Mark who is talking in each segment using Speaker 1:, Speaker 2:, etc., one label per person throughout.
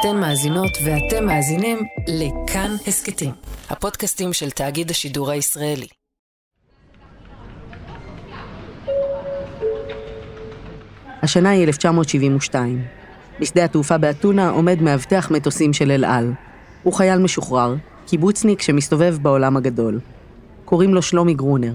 Speaker 1: אתן מאזינות ואתם מאזינים לכאן הסכתים, הפודקאסטים של תאגיד השידור הישראלי.
Speaker 2: השנה היא 1972. בשדה התעופה באתונה עומד מאבטח מטוסים של אל על. הוא חייל משוחרר, קיבוצניק שמסתובב בעולם הגדול. קוראים לו שלומי גרונר.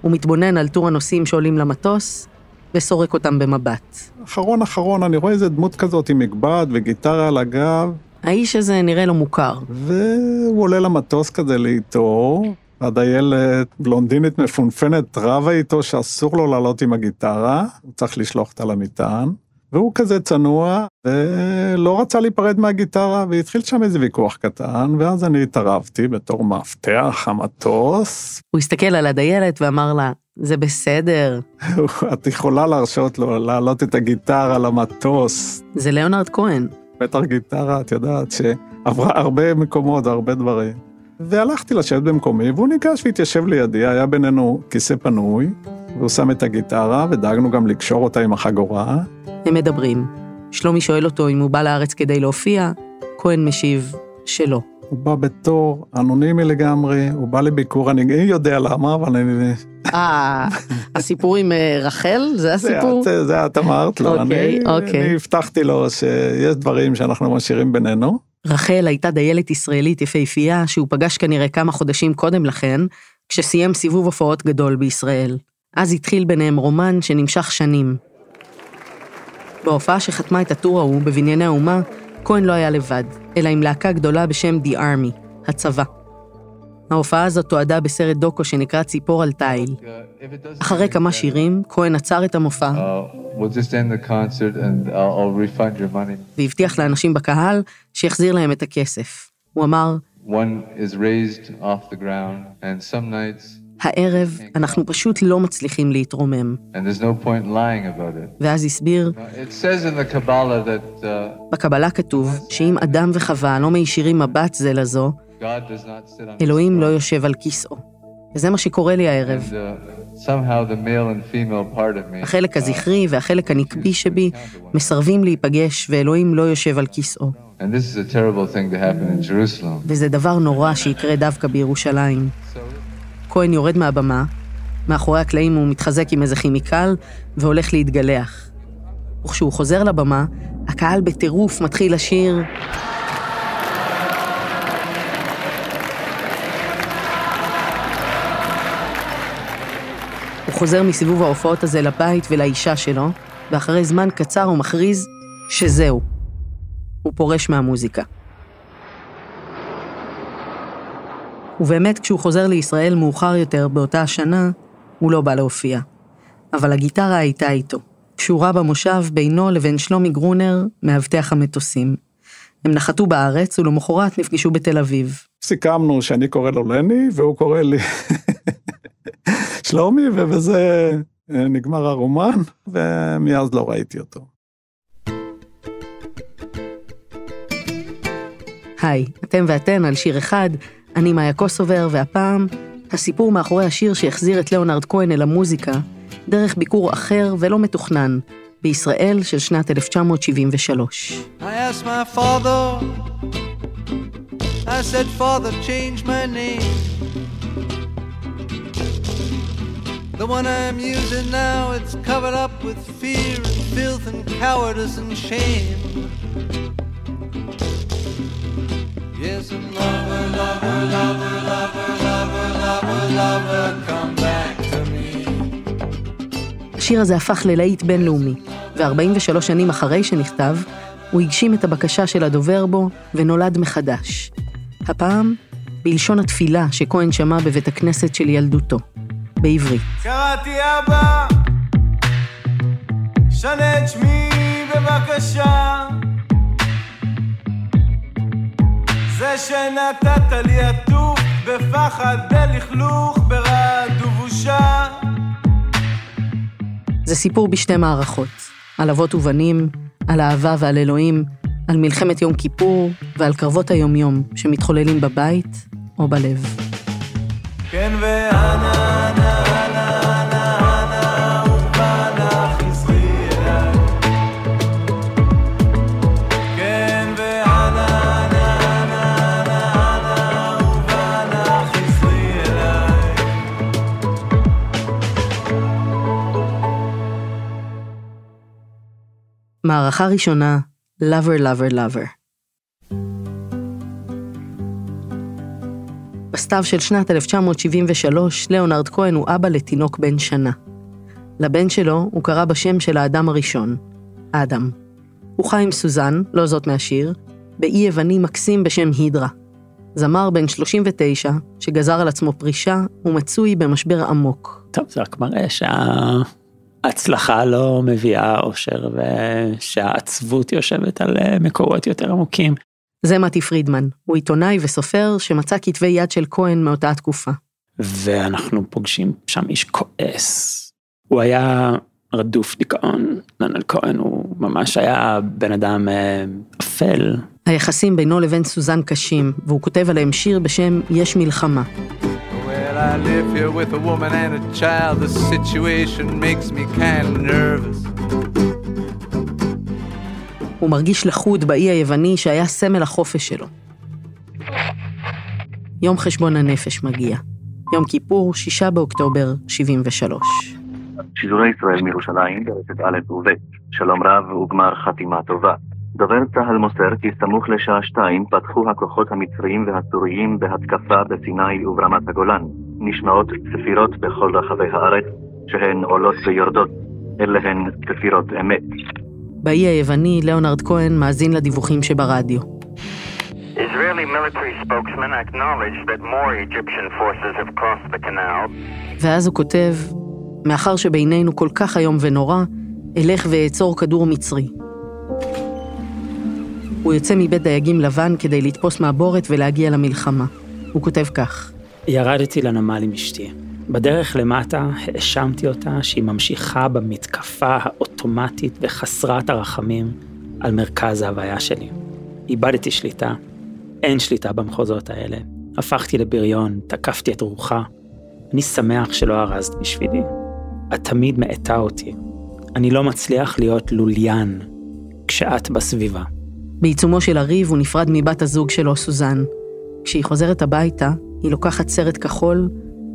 Speaker 2: הוא מתבונן על טור הנוסעים שעולים למטוס, וסורק אותם במבט.
Speaker 3: אחרון אחרון, אני רואה איזה דמות כזאת עם מגבעת וגיטרה על הגב.
Speaker 2: האיש הזה נראה לו מוכר.
Speaker 3: והוא עולה למטוס כזה לאיתו, הדיילת בלונדינית מפונפנת רבה איתו שאסור לו לעלות עם הגיטרה, הוא צריך לשלוח אותה למטען. והוא כזה צנוע, ולא רצה להיפרד מהגיטרה, והתחיל שם איזה ויכוח קטן, ואז אני התערבתי בתור מאבטח המטוס.
Speaker 2: הוא הסתכל על הדיילת ואמר לה, זה בסדר.
Speaker 3: את יכולה להרשות לו להעלות את הגיטרה למטוס.
Speaker 2: זה ליאונרד כהן.
Speaker 3: בטח גיטרה, את יודעת, שעברה הרבה מקומות, הרבה דברים. והלכתי לשבת במקומי, והוא ניגש והתיישב לידי, היה בינינו כיסא פנוי, והוא שם את הגיטרה, ודאגנו גם לקשור אותה עם החגורה.
Speaker 2: הם מדברים. שלומי שואל אותו אם הוא בא לארץ כדי להופיע, כהן משיב שלא.
Speaker 3: הוא בא בתור אנונימי לגמרי, הוא בא לביקור, אני יודע למה, אבל אני...
Speaker 2: אה, הסיפור עם אה, רחל? זה הסיפור?
Speaker 3: זה, זה את אמרת לו,
Speaker 2: אוקיי,
Speaker 3: אני,
Speaker 2: אוקיי.
Speaker 3: אני הבטחתי לו שיש דברים שאנחנו משאירים בינינו.
Speaker 2: רחל הייתה דיילת ישראלית יפהפייה שהוא פגש כנראה כמה חודשים קודם לכן, כשסיים סיבוב הופעות גדול בישראל. אז התחיל ביניהם רומן שנמשך שנים. בהופעה שחתמה את הטור ההוא בבנייני האומה, כהן לא היה לבד, אלא עם להקה גדולה בשם The Army, הצבא. ההופעה הזאת תועדה בסרט דוקו שנקרא ציפור על תיל. אחרי כמה שירים, כהן עצר את המופע. והבטיח לאנשים בקהל שיחזיר להם את הכסף. הוא אמר,
Speaker 4: One is raised off the ground, and some nights,
Speaker 2: הערב אנחנו פשוט לא מצליחים להתרומם.
Speaker 4: and there's no point lying about it.
Speaker 2: ואז הסביר,
Speaker 4: Now, It says in the Kabbalah that uh,
Speaker 2: בקבלה כתוב שאם אדם וחווה לא מישירים מבט זה לזו,
Speaker 4: God does not sit on
Speaker 2: אלוהים לא. יושב על כיסאו. וזה מה שקורה לי הערב.
Speaker 4: And uh,
Speaker 2: החלק
Speaker 4: uh,
Speaker 2: הזכרי והחלק הנקבי שבי מסרבים להיפגש ואלוהים לא יושב על כיסאו. וזה דבר נורא שיקרה דווקא בירושלים. כהן יורד מהבמה, מאחורי הקלעים הוא מתחזק עם איזה כימיקל והולך להתגלח. וכשהוא חוזר לבמה, הקהל בטירוף מתחיל לשיר הוא חוזר מסיבוב ההופעות הזה לבית ולאישה שלו, ואחרי זמן קצר הוא מכריז שזהו. הוא פורש מהמוזיקה. ובאמת, כשהוא חוזר לישראל מאוחר יותר באותה השנה, הוא לא בא להופיע. אבל הגיטרה הייתה איתו, קשורה במושב בינו לבין שלומי גרונר, מאבטח המטוסים. הם נחתו בארץ, ולמחרת נפגשו בתל אביב.
Speaker 3: סיכמנו שאני קורא לו לני, והוא קורא לי שלומי, ובזה אה, נגמר הרומן, ומאז לא ראיתי אותו.
Speaker 2: היי, אתם ואתן על שיר אחד, אני מאיה קוסובר, והפעם, הסיפור מאחורי השיר שהחזיר את ליאונרד כהן אל המוזיקה, דרך ביקור אחר ולא מתוכנן, בישראל של שנת 1973.
Speaker 5: I asked my father, I said, Father, change my name. The one I'm using now, it's covered up with fear and filth and cowardice and shame. Yes, and lover, lover, lover, lover, lover, lover, lover, come back to me.
Speaker 2: השיר הזה הפך ללהיט בינלאומי, ו-43 שנים אחרי שנכתב, הוא הגשים את הבקשה של הדובר בו ונולד מחדש. הפעם, בלשון התפילה שכהן שמע בבית הכנסת של ילדותו, בעברית.
Speaker 5: קראתי אבא, שנה את שמי בבקשה. זה שנתת לי עטוף בפחד, בלכלוך, ברעד ובושה.
Speaker 2: זה סיפור בשתי מערכות, על אבות ובנים, על אהבה ועל אלוהים, על מלחמת יום כיפור ועל קרבות היומיום שמתחוללים בבית או בלב.
Speaker 5: כן ואנה,
Speaker 2: מערכה ראשונה, Lover Lover Lover. בסתיו של שנת 1973, ליאונרד כהן הוא אבא לתינוק בן שנה. לבן שלו הוא קרא בשם של האדם הראשון, אדם. הוא חי עם סוזן, לא זאת מהשיר, באי יווני מקסים בשם הידרה. זמר בן 39, שגזר על עצמו פרישה, ומצוי במשבר עמוק.
Speaker 6: טוב, זה רק מראה שההצלחה לא מביאה אושר ושהעצבות יושבת על אה, מקורות יותר עמוקים.
Speaker 2: זה מתי פרידמן, הוא עיתונאי וסופר שמצא כתבי יד של כהן מאותה התקופה.
Speaker 6: ואנחנו פוגשים שם איש כועס. הוא היה רדוף דיכאון, ננל כהן הוא ממש היה בן אדם אה, אפל.
Speaker 2: היחסים בינו לבין סוזן קשים, והוא כותב עליהם שיר בשם "יש מלחמה".
Speaker 5: I live here with a woman and a child. The situation makes me kind of nervous.
Speaker 2: הוא מרגיש לחוד באי היווני שהיה סמל החופש שלו. יום חשבון הנפש מגיע. יום כיפור, שישה באוקטובר, 73.
Speaker 7: שידורי ישראל מירושלים ברשת א' וב', שלום רב וגמר חתימה טובה. דובר צה"ל מוסר כי סמוך לשעה שתיים פתחו הכוחות המצריים והסוריים בהתקפה בסיני וברמת הגולן. נשמעות צפירות בכל רחבי הארץ, שהן עולות ויורדות. אלה הן צפירות אמת.
Speaker 2: באי היווני, ליאונרד כהן מאזין לדיווחים שברדיו.
Speaker 8: Israeli military spokesman acknowledged that more Egyptian forces have crossed the canal.
Speaker 2: ואז הוא כותב, מאחר שבינינו כל כך איום ונורא, אלך ואעצור כדור מצרי. הוא יוצא מבית דייגים לבן כדי לתפוס מעבורת ולהגיע למלחמה. הוא כותב כך:
Speaker 6: ירדתי לנמל עם אשתי. בדרך למטה האשמתי אותה שהיא ממשיכה במתקפה האוטומטית וחסרת הרחמים על מרכז ההוויה שלי. איבדתי שליטה, אין שליטה במחוזות האלה. הפכתי לבריון, תקפתי את רוחה. אני שמח שלא ארזת בשבילי. את תמיד מאטה אותי. אני לא מצליח להיות לוליין כשאת בסביבה.
Speaker 2: בעיצומו של הריב הוא נפרד מבת הזוג שלו, סוזן. כשהיא חוזרת הביתה, היא לוקחת סרט כחול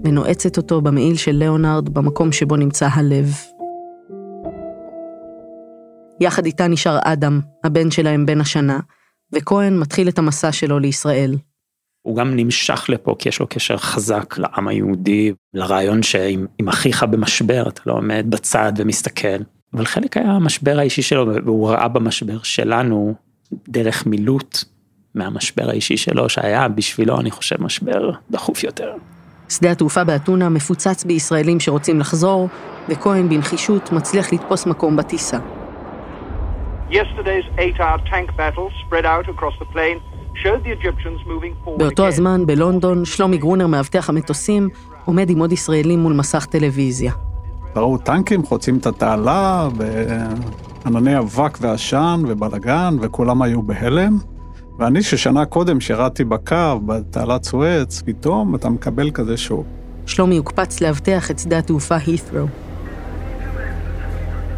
Speaker 2: ונועצת אותו במעיל של ליאונרד במקום שבו נמצא הלב. יחד איתה נשאר אדם, הבן שלהם בן השנה, וכהן מתחיל את המסע שלו לישראל.
Speaker 6: הוא גם נמשך לפה כי יש לו קשר חזק לעם היהודי, לרעיון שאם אם אחיך במשבר אתה לא עומד בצד ומסתכל. אבל חלק היה המשבר האישי שלו והוא ראה במשבר שלנו דרך מילוט מהמשבר האישי שלו שהיה בשבילו אני חושב משבר דחוף יותר.
Speaker 2: שדה התעופה באתונה מפוצץ בישראלים שרוצים לחזור, וכהן בנחישות מצליח לתפוס מקום בטיסה.
Speaker 9: Yesterday's eight-hour tank battle spread out across the plain showed the Egyptians moving forward
Speaker 2: באותו. הזמן, בלונדון, שלומי גרונר, מאבטח המטוסים, עומד עם עוד ישראלים מול מסך טלוויזיה.
Speaker 3: ראו טנקים חוצים את התעלה, וענני אבק ועשן ובלאגן, וכולם היו בהלם. ואני ששנה קודם שירתי בקו, בתעלת סואץ, פתאום אתה מקבל כזה שוק.
Speaker 2: שלומי הוקפץ לאבטח את שדה התעופה הית'רו.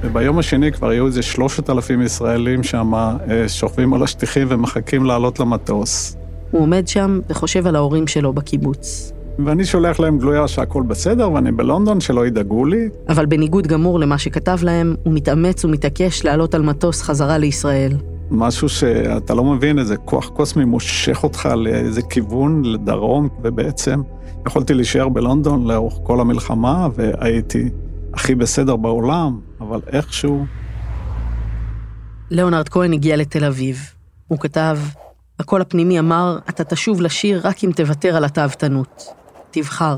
Speaker 3: וביום השני כבר היו איזה שלושת אלפים ישראלים שם אה, שוכבים על השטיחים ומחכים לעלות למטוס.
Speaker 2: הוא עומד שם וחושב על ההורים שלו בקיבוץ.
Speaker 3: ואני שולח להם גלויה שהכל בסדר ואני בלונדון, שלא ידאגו לי.
Speaker 2: אבל בניגוד גמור למה שכתב להם, הוא מתאמץ ומתעקש לעלות על מטוס חזרה לישראל.
Speaker 3: משהו שאתה לא מבין, איזה כוח קוסמי מושך אותך לאיזה כיוון, לדרום, ובעצם יכולתי להישאר בלונדון לאורך כל המלחמה, והייתי הכי בסדר בעולם, אבל איכשהו...
Speaker 2: ליאונרד כהן הגיע לתל אביב. הוא כתב, הקול הפנימי אמר, אתה תשוב לשיר רק אם תוותר על התאוותנות. תבחר.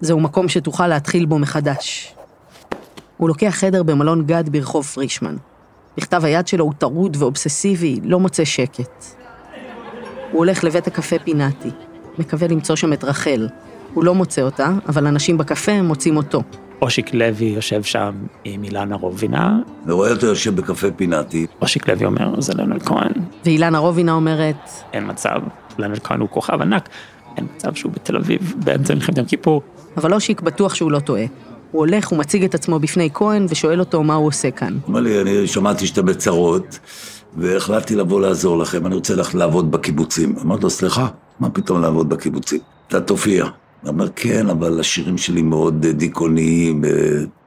Speaker 2: זהו מקום שתוכל להתחיל בו מחדש. הוא לוקח חדר במלון גד ברחוב פרישמן. בכתב היד שלו הוא טרוד ואובססיבי, לא מוצא שקט. הוא הולך לבית הקפה פינאטי, מקווה למצוא שם את רחל. הוא לא מוצא אותה, אבל אנשים בקפה מוצאים אותו.
Speaker 6: אושיק לוי יושב שם עם אילנה רובינה,
Speaker 10: ורואה אותו יושב בקפה פינאטי.
Speaker 6: אושיק לוי אומר זה לנל כהן,
Speaker 2: ואילנה רובינה אומרת,
Speaker 6: אין מצב, לנל כהן הוא כוכב ענק, אין מצב שהוא בתל אביב באמצע מלחמת יום כיפור.
Speaker 2: אבל אושיק בטוח שהוא לא טועה. הוא הולך ומציג את עצמו בפני כהן ושואל אותו מה הוא עושה כאן.
Speaker 10: אמר לי, אני שמעתי שאתה בצרות, והחלטתי לבוא לעזור לכם, אני רוצה ללכת לעבוד בקיבוצים. אמרתי לו, סליחה, מה פתאום לעבוד בקיבוצים? אתה תופיע. הוא אמר, כן, אבל השירים שלי מאוד דיכאוניים, אה,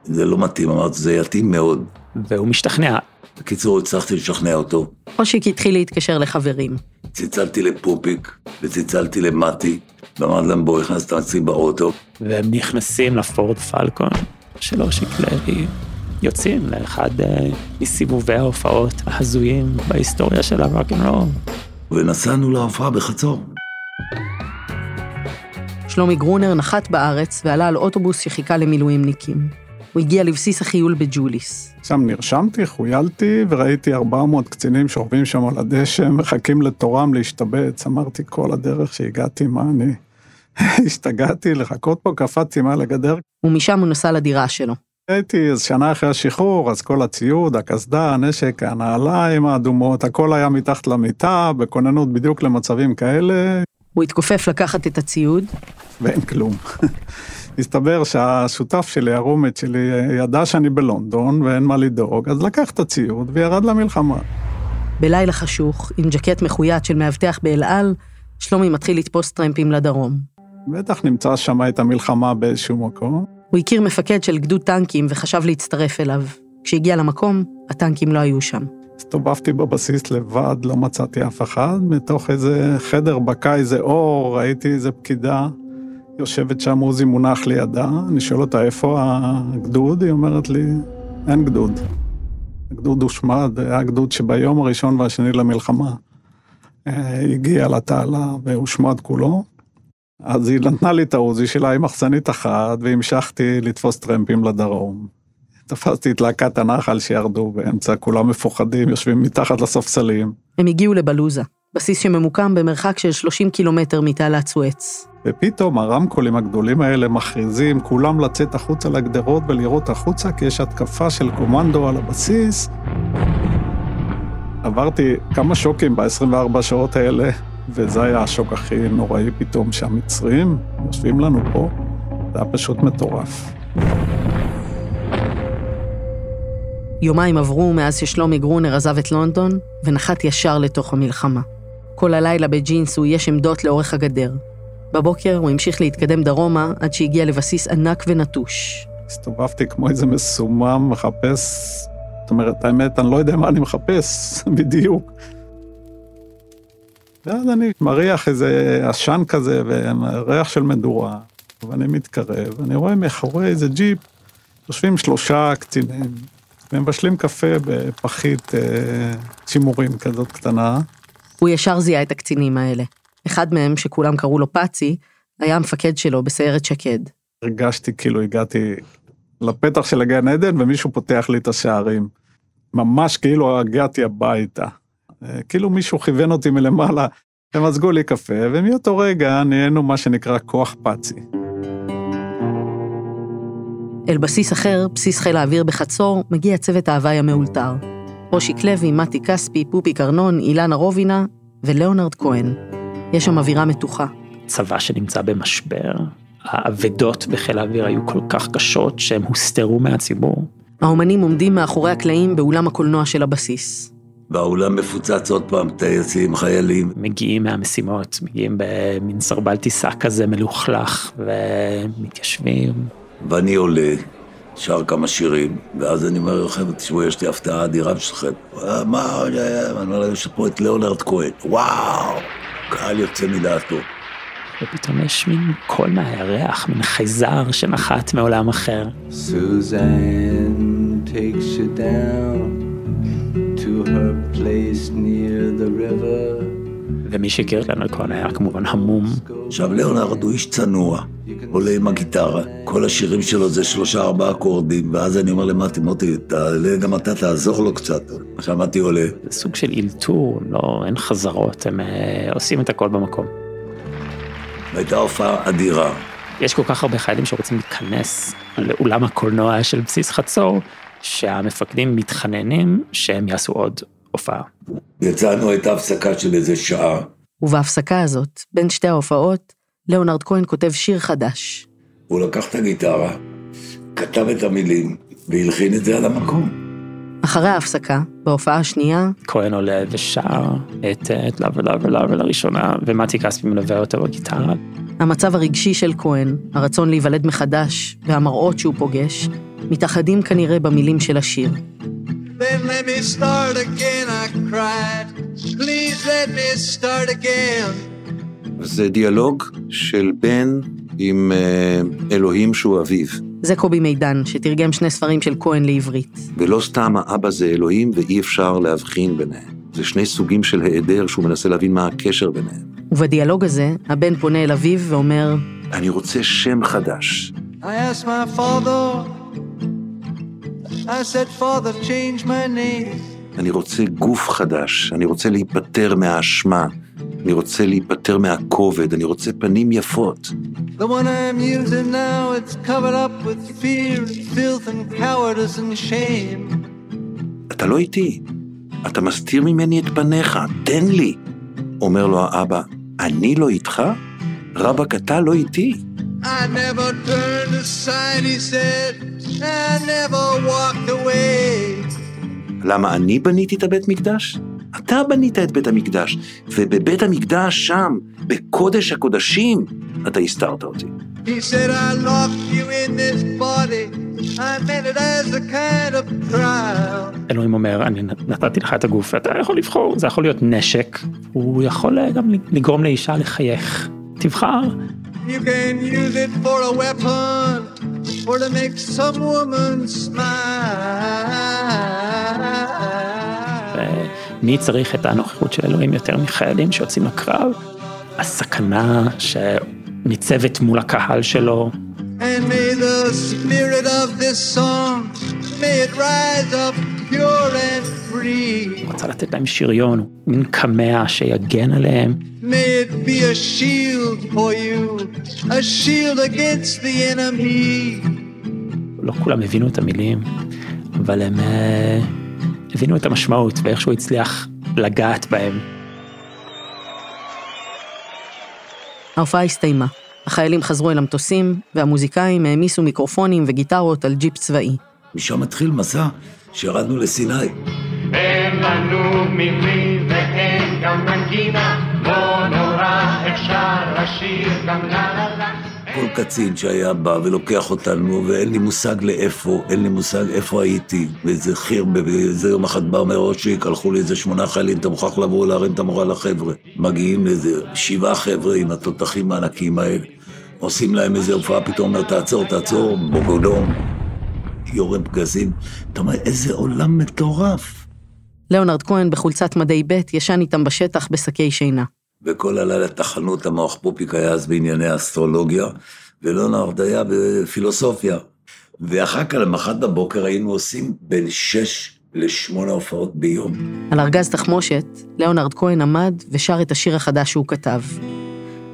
Speaker 10: זה לא מתאים. אמרתי, זה יתאים מאוד.
Speaker 6: והוא משתכנע.
Speaker 10: בקיצור, הצלחתי לשכנע אותו.
Speaker 2: אושיק התחיל להתקשר לחברים.
Speaker 10: צלצלתי לפופיק, וצלצלתי למטי, ואמרתי להם, בואו, הכנסת אצלי באוטו.
Speaker 6: והם נכנסים לפורד פלקון של אושיק לוי, יוצאים לאחד אה, מסיבובי ההופעות ההזויים בהיסטוריה של הרוקנרול.
Speaker 10: ונסענו להופעה בחצור.
Speaker 2: שלומי גרונר נחת בארץ ועלה על אוטובוס שחיכה למילואימניקים. הוא הגיע לבסיס החיול בג'וליס.
Speaker 3: שם נרשמתי, חויילתי, וראיתי 400 קצינים שוכבים שם על הדשא, מחכים לתורם להשתבץ. אמרתי כל הדרך שהגעתי, מה אני... השתגעתי לחכות פה, קפצתי מעל הגדר.
Speaker 2: ומשם הוא נסע לדירה שלו.
Speaker 3: הייתי אז שנה אחרי השחרור, אז כל הציוד, הקסדה, הנשק, הנעליים האדומות, הכל היה מתחת למיטה, בכוננות בדיוק למצבים כאלה,
Speaker 2: הוא התכופף לקחת את הציוד.
Speaker 3: ואין כלום. הסתבר שהשותף שלי, הרומית שלי, ידע שאני בלונדון ואין מה לדאוג, אז לקח את הציוד וירד למלחמה.
Speaker 2: בלילה חשוך, עם ג'קט מחויט של מאבטח באל על, שלומי מתחיל לתפוס טרמפים לדרום.
Speaker 3: בטח נמצא שם את המלחמה באיזשהו מקום.
Speaker 2: הוא הכיר מפקד של גדוד טנקים וחשב להצטרף אליו. כשהגיע למקום, הטנקים לא היו שם.
Speaker 3: הסתובבתי בבסיס לבד, לא מצאתי אף אחד. מתוך איזה חדר בקע איזה אור, ראיתי איזה פקידה יושבת שם, עוזי מונח לידה. אני שואל אותה, איפה הגדוד? היא אומרת לי, אין גדוד. הגדוד הושמד, היה גדוד שביום הראשון והשני למלחמה אה, הגיע לתעלה והושמד כולו. אז היא נתנה לי את העוזי שלה עם מחסנית אחת, והמשכתי לתפוס טרמפים לדרום. תפסתי את להקת הנחל שירדו באמצע, כולם מפוחדים, יושבים מתחת לספסלים.
Speaker 2: הם הגיעו לבלוזה, בסיס שממוקם במרחק של 30 קילומטר מתעלת סואץ.
Speaker 3: ופתאום הרמקולים הגדולים האלה מכריזים כולם לצאת החוצה לגדרות ולראות החוצה, כי יש התקפה של קומנדו על הבסיס. עברתי כמה שוקים ב-24 שעות האלה, וזה היה השוק הכי נוראי פתאום, שהמצרים יושבים לנו פה. זה היה פשוט מטורף.
Speaker 2: יומיים עברו מאז ששלומי גרונר עזב את לונדון, ונחת ישר לתוך המלחמה. כל הלילה בג'ינס הוא יש עמדות לאורך הגדר. בבוקר הוא המשיך להתקדם דרומה עד שהגיע לבסיס ענק ונטוש.
Speaker 3: הסתובבתי כמו איזה מסומם, מחפש... זאת אומרת, האמת, אני לא יודע מה אני מחפש בדיוק. ואז אני מריח איזה עשן כזה וריח של מדורה, ואני מתקרב, אני רואה מאחורי איזה ג'יפ, יושבים שלושה קצינים, ומבשלים קפה בפחית אה, שימורים כזאת קטנה.
Speaker 2: הוא ישר זיהה את הקצינים האלה. אחד מהם, שכולם קראו לו פאצי, היה המפקד שלו בסיירת שקד.
Speaker 3: הרגשתי כאילו הגעתי לפתח של הגן עדן ומישהו פותח לי את השערים. ממש כאילו הגעתי הביתה. אה, כאילו מישהו כיוון אותי מלמעלה, הם מזגו לי קפה, ומאותו רגע נהיינו מה שנקרא כוח פאצי.
Speaker 2: אל בסיס אחר, בסיס חיל האוויר בחצור, מגיע צוות ההוואי המאולתר. אושיק לוי, מתי כספי, פופי קרנון, אילנה רובינה ולאונרד כהן. יש שם אווירה מתוחה.
Speaker 6: צבא שנמצא במשבר, האבדות בחיל האוויר היו כל כך קשות שהם הוסתרו מהציבור.
Speaker 2: האומנים עומדים מאחורי הקלעים באולם הקולנוע של הבסיס.
Speaker 10: והאולם מפוצץ עוד פעם, טייסים, חיילים.
Speaker 6: מגיעים מהמשימות, מגיעים במין סרבל טיסה כזה מלוכלך, ומתיישבים.
Speaker 10: ואני עולה, שר כמה שירים, ואז אני אומר לכם, תשמעו, יש לי הפתעה אדירה בשבילכם. מה, אני אומר להם, יש פה את ליאונרד כהן, וואו, קהל יוצא מדעתו.
Speaker 6: ופתאום יש מין קול מהירח, מין חייזר שנחת מעולם אחר.
Speaker 5: Suzanne takes you down to her place near the river.
Speaker 6: ומי שהכיר את ליאונרד כהן היה כמובן המום.
Speaker 10: עכשיו, ליאונרד הוא איש צנוע, עולה עם הגיטרה, כל השירים שלו זה שלושה ארבעה אקורדים, ואז אני אומר למתי, מוטי, תעלה גם אתה, תעזור לו קצת. עכשיו מתי עולה.
Speaker 6: זה סוג של אילתור, לא, אין חזרות, הם אה, עושים את הכל במקום.
Speaker 10: והייתה הופעה אדירה.
Speaker 6: יש כל כך הרבה חיילים שרוצים להיכנס לאולם הקולנוע של בסיס חצור, שהמפקדים מתחננים שהם יעשו עוד הופעה.
Speaker 10: יצאנו, הייתה הפסקה של איזה שעה.
Speaker 2: ובהפסקה הזאת, בין שתי ההופעות, ליאונרד כהן כותב שיר חדש.
Speaker 10: הוא לקח את הגיטרה, כתב את המילים, והלחין את זה על המקום.
Speaker 2: אחרי ההפסקה, בהופעה השנייה,
Speaker 6: כהן עולה ושר את את לאו ולאו ולאו לראשונה, ומתי כספי מלווה אותו בגיטרה.
Speaker 2: המצב הרגשי של כהן, הרצון להיוולד מחדש, והמראות שהוא פוגש, מתאחדים כנראה במילים של השיר.
Speaker 5: Then let me start again, I cried. Please let me start again.
Speaker 11: זה דיאלוג של בן עם אה, אלוהים שהוא אביו.
Speaker 2: זה קובי מידן, שתרגם שני ספרים של כהן לעברית.
Speaker 11: ולא סתם האבא זה אלוהים ואי אפשר להבחין ביניהם. זה שני סוגים של היעדר שהוא מנסה להבין מה הקשר ביניהם.
Speaker 2: ובדיאלוג הזה, הבן פונה אל אביו ואומר,
Speaker 11: אני רוצה שם חדש.
Speaker 5: I asked my father, I said, Father, change my name.
Speaker 11: אני רוצה גוף חדש, אני רוצה להיפטר מהאשמה, אני רוצה להיפטר מהכובד, אני רוצה פנים יפות.
Speaker 5: The one I'm using now, it's covered up with fear, filth, and cowardice and shame.
Speaker 11: אתה לא איתי, אתה מסתיר ממני את פניך, תן לי. אומר לו האבא, אני לא איתך? רבאק, אתה לא איתי.
Speaker 5: I never turned aside, he said. I never walked away.
Speaker 11: למה אני בניתי את הבית מקדש? אתה בנית את בית המקדש, ובבית המקדש שם, בקודש הקודשים, אתה הסתרת אותי.
Speaker 5: He said, I locked you in this body. I meant it as a kind of trial.
Speaker 6: אלוהים אומר, אני נתתי לך את הגוף, אתה יכול לבחור, זה יכול להיות נשק, הוא יכול גם לגרום לאישה לחייך. תבחר.
Speaker 5: You can use it for a weapon or to make some woman smile.
Speaker 6: מי צריך את הנוכחות של אלוהים יותר מחיילים שיוצאים לקרב? הסכנה שניצבת מול הקהל שלו.
Speaker 5: And may the spirit of this song, may it rise up.
Speaker 6: הוא רצה לתת להם שריון, מין קמע שיגן עליהם.
Speaker 5: May it be a shield for you, a shield against the enemy.
Speaker 6: לא כולם הבינו את המילים, אבל הם אה, הבינו את המשמעות ואיכשהו הצליח לגעת בהם.
Speaker 2: ההופעה הסתיימה. החיילים חזרו אל המטוסים, והמוזיקאים העמיסו מיקרופונים וגיטרות על ג'יפ צבאי.
Speaker 10: משם מתחיל מסע שירדנו לסיני.
Speaker 12: אין לנו מילים ואין גם מנגינה, לא נורא, אפשר לשיר גם לה לה לה.
Speaker 10: כל קצין שהיה בא ולוקח אותנו, ואין לי מושג לאיפה, אין לי מושג איפה הייתי, ואיזה חיר, ואיזה יום אחד בא אומר אושיק, הלכו לי איזה שמונה חיילים, אתה מוכרח לבוא להרים את המורה לחבר'ה. מגיעים איזה שבעה חבר'ה עם התותחים הענקיים האלה, עושים להם איזה הופעה, פתאום אומר, תעצור, תעצור, בוגודום, יורם פגזים. אתה אומר, איזה עולם מטורף.
Speaker 2: ליאונרד כהן בחולצת מדי ב' ישן איתם בשטח בשקי שינה.
Speaker 10: וכל הלילה תחנות המוח פופיק היה אז בענייני אסטרולוגיה, ולאונרד היה בפילוסופיה. ואחר כך, למחרת בבוקר, היינו עושים בין שש לשמונה הופעות ביום.
Speaker 2: על ארגז תחמושת, ליאונרד כהן עמד ושר את השיר החדש שהוא כתב.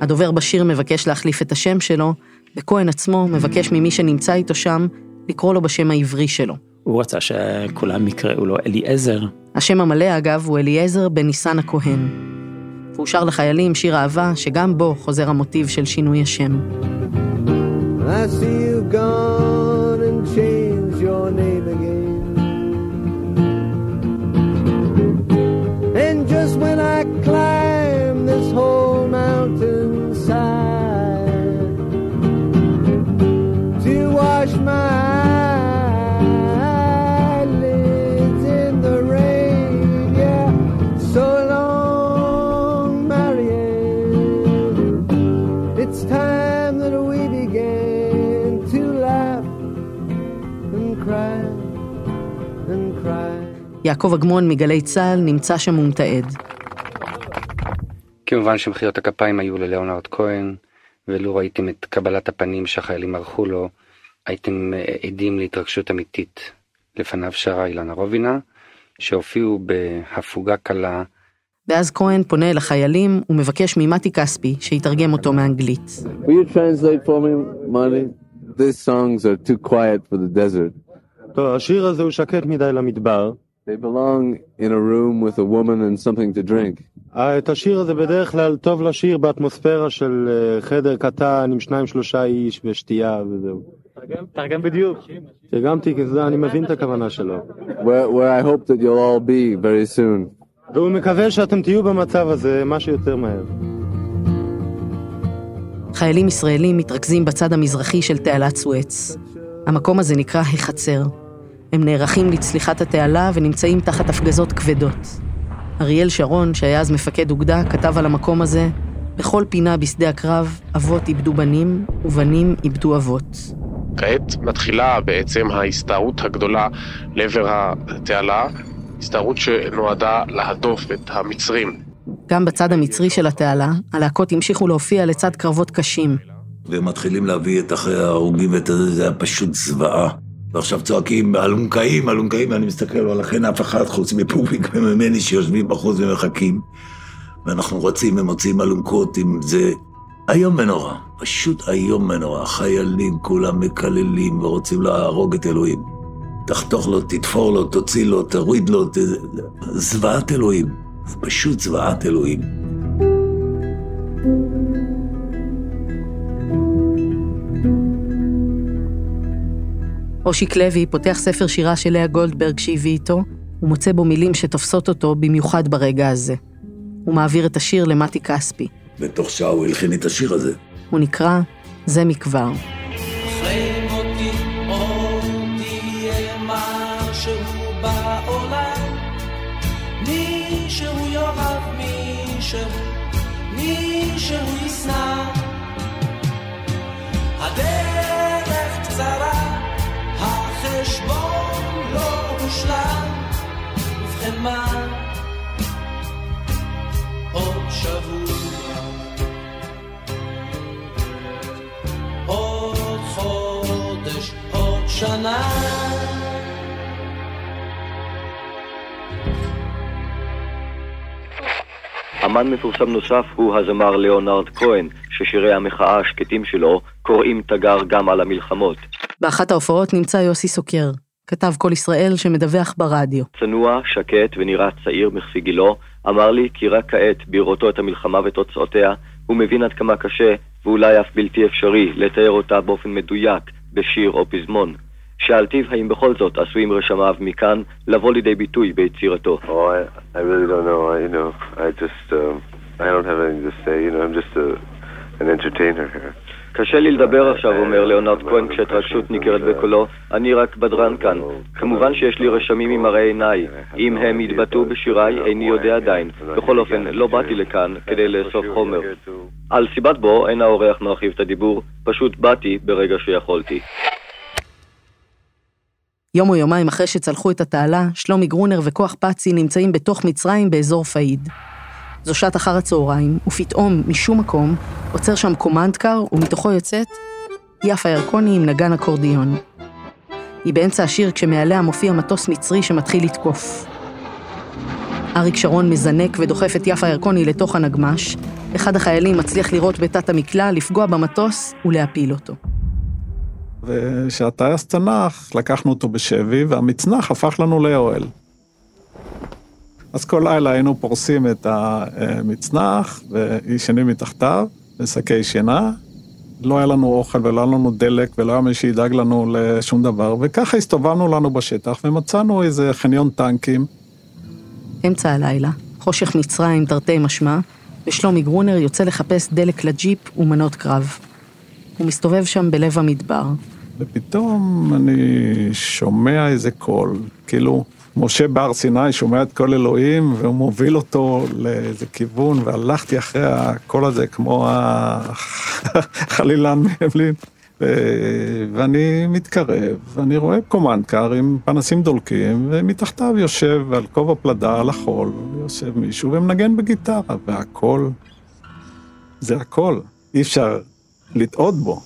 Speaker 2: הדובר בשיר מבקש להחליף את השם שלו, וכהן עצמו מבקש ממי שנמצא איתו שם לקרוא לו בשם העברי שלו.
Speaker 6: הוא רצה שכולם יקראו לו אליעזר.
Speaker 2: השם המלא, אגב, הוא אליעזר בן ניסן הכהן. והוא שר לחיילים שיר אהבה, שגם בו חוזר המוטיב של שינוי השם.
Speaker 5: I see you gone
Speaker 2: יעקב אגמון מגלי צה"ל נמצא שם ומתעד.
Speaker 13: כמובן שמחיאות הכפיים היו לליאונרד כהן, ולו ראיתם את קבלת הפנים שהחיילים ערכו לו, הייתם אה, עדים להתרגשות אמיתית. לפניו שרה אילנה רובינה, שהופיעו בהפוגה קלה
Speaker 2: ואז כהן פונה אל החיילים ומבקש ממתי כספי שיתרגם אותו מאנגלית.
Speaker 14: Will you translate for me, Marty? These songs are too quiet for the desert.
Speaker 15: טוב, השיר הזה הוא שקט מדי למדבר.
Speaker 14: They belong in a room with a woman and something to drink.
Speaker 15: את השיר הזה בדרך כלל טוב לשיר באטמוספירה של אה, חדר קטן עם שניים שלושה איש ושתייה וזהו. תרגם בדיוק. תרגמתי כי זה, אני מבין את הכוונה שלו.
Speaker 14: Where, where I hope that you'll all be very soon.
Speaker 15: והוא מקווה שאתם תהיו במצב הזה מה שיותר מהר.
Speaker 2: חיילים ישראלים מתרכזים בצד המזרחי של תעלת סואץ. המקום הזה נקרא החצר, הם נערכים לצליחת התעלה ונמצאים תחת הפגזות כבדות. אריאל שרון, שהיה אז מפקד אוגדה, כתב על המקום הזה, בכל פינה בשדה הקרב, אבות איבדו בנים, ובנים איבדו אבות.
Speaker 16: כעת מתחילה בעצם ההסתערות הגדולה לעבר התעלה, הסתערות שנועדה להדוף את המצרים.
Speaker 2: גם בצד המצרי של התעלה, הלהקות המשיכו להופיע לצד קרבות קשים.
Speaker 10: והם מתחילים להביא את אחרי ההרוגים ואת זה, זה היה פשוט זוועה. ועכשיו צועקים, אלונקאים, אלונקאים, ואני מסתכל, ולכן אף אחד חוץ מפוביק וממני שיושבים בחוץ ומחכים. ואנחנו רצים ומוצאים אלונקות עם זה. איום ונורא, פשוט איום ונורא. חיילים כולם מקללים ורוצים להרוג את אלוהים. תחתוך לו, תתפור לו, תוציא לו, תוריד לו, ת... זוועת אלוהים. זה פשוט זוועת אלוהים.
Speaker 2: אושיק לוי פותח ספר שירה של לאה גולדברג שהביא איתו, ומוצא בו מילים שתופסות אותו במיוחד ברגע הזה. הוא מעביר את השיר למתי כספי.
Speaker 10: בתוך שעה הוא הלחין את השיר הזה.
Speaker 2: הוא נקרא "זה מכבר".
Speaker 5: מישהו ישנא הדרך קצרה החשבון לא הושלם ובכן מה עוד שבוע עוד חודש, עוד שנה.
Speaker 7: אמן מפורסם נוסף הוא הזמר ליאונרד כהן, ששירי המחאה השקטים שלו קוראים תגר גם על המלחמות.
Speaker 2: באחת ההופעות נמצא יוסי סוקר, כתב כל ישראל שמדווח ברדיו.
Speaker 7: צנוע, שקט ונראה צעיר מכפי גילו, אמר לי כי רק כעת, בראותו את המלחמה ותוצאותיה, הוא מבין עד כמה קשה, ואולי אף בלתי אפשרי, לתאר אותה באופן מדויק, בשיר או פזמון. שאלתיו האם בכל זאת עשויים רשמיו מכאן לבוא לידי ביטוי ביצירתו.
Speaker 14: Oh, I, I really don't know. I, you know, I just, um, I don't have anything to say. You know, I'm just a, an entertainer here.
Speaker 7: קשה לי לדבר עכשיו, אומר ליאונרד כהן כשהתרגשות ניכרת בקולו, אני רק בדרן כאן. כמובן שיש לי רשמים ממראה עיניי. אם הם יתבטאו בשיריי, איני יודע עדיין. בכל אופן, לא באתי לכאן כדי לאסוף חומר. על סיבת בו אין האורח מרחיב את הדיבור, פשוט באתי ברגע שיכולתי.
Speaker 2: יום או יומיים אחרי שצלחו את התעלה, שלומי גרונר וכוח פאצי נמצאים בתוך מצרים באזור פאיד. זו שעת אחר הצהריים, ופתאום, משום מקום, עוצר שם קומנדקר, ומתוכו יוצאת יפה ירקוני עם נגן אקורדיון. היא באמצע השיר כשמעליה מופיע מטוס מצרי שמתחיל לתקוף. אריק שרון מזנק ודוחף את יפה ירקוני לתוך הנגמש, אחד החיילים מצליח לירות בתת המקלע, לפגוע במטוס ולהפיל אותו.
Speaker 3: וכשהטייס צנח, לקחנו אותו בשבי, והמצנח הפך לנו לאוהל. אז כל לילה היינו פורסים את המצנח וישנים מתחתיו, בשקי שינה. לא היה לנו אוכל ולא היה לנו דלק ולא היה מי שידאג לנו לשום דבר, וככה הסתובבנו לנו בשטח ומצאנו איזה חניון טנקים.
Speaker 2: אמצע הלילה, חושך מצרים תרתי משמע, ושלומי גרונר יוצא לחפש דלק לג'יפ ומנות קרב. הוא מסתובב שם בלב המדבר.
Speaker 3: ופתאום אני שומע איזה קול, כאילו משה בהר סיני שומע את קול אלוהים והוא מוביל אותו לאיזה כיוון, והלכתי אחרי הקול הזה כמו החלילן מהמלין. ואני מתקרב, ואני רואה קומנדקר עם פנסים דולקים, ומתחתיו יושב על כובע פלדה על החול, יושב מישהו ומנגן בגיטרה, והקול, זה הקול, אי אפשר לטעות בו.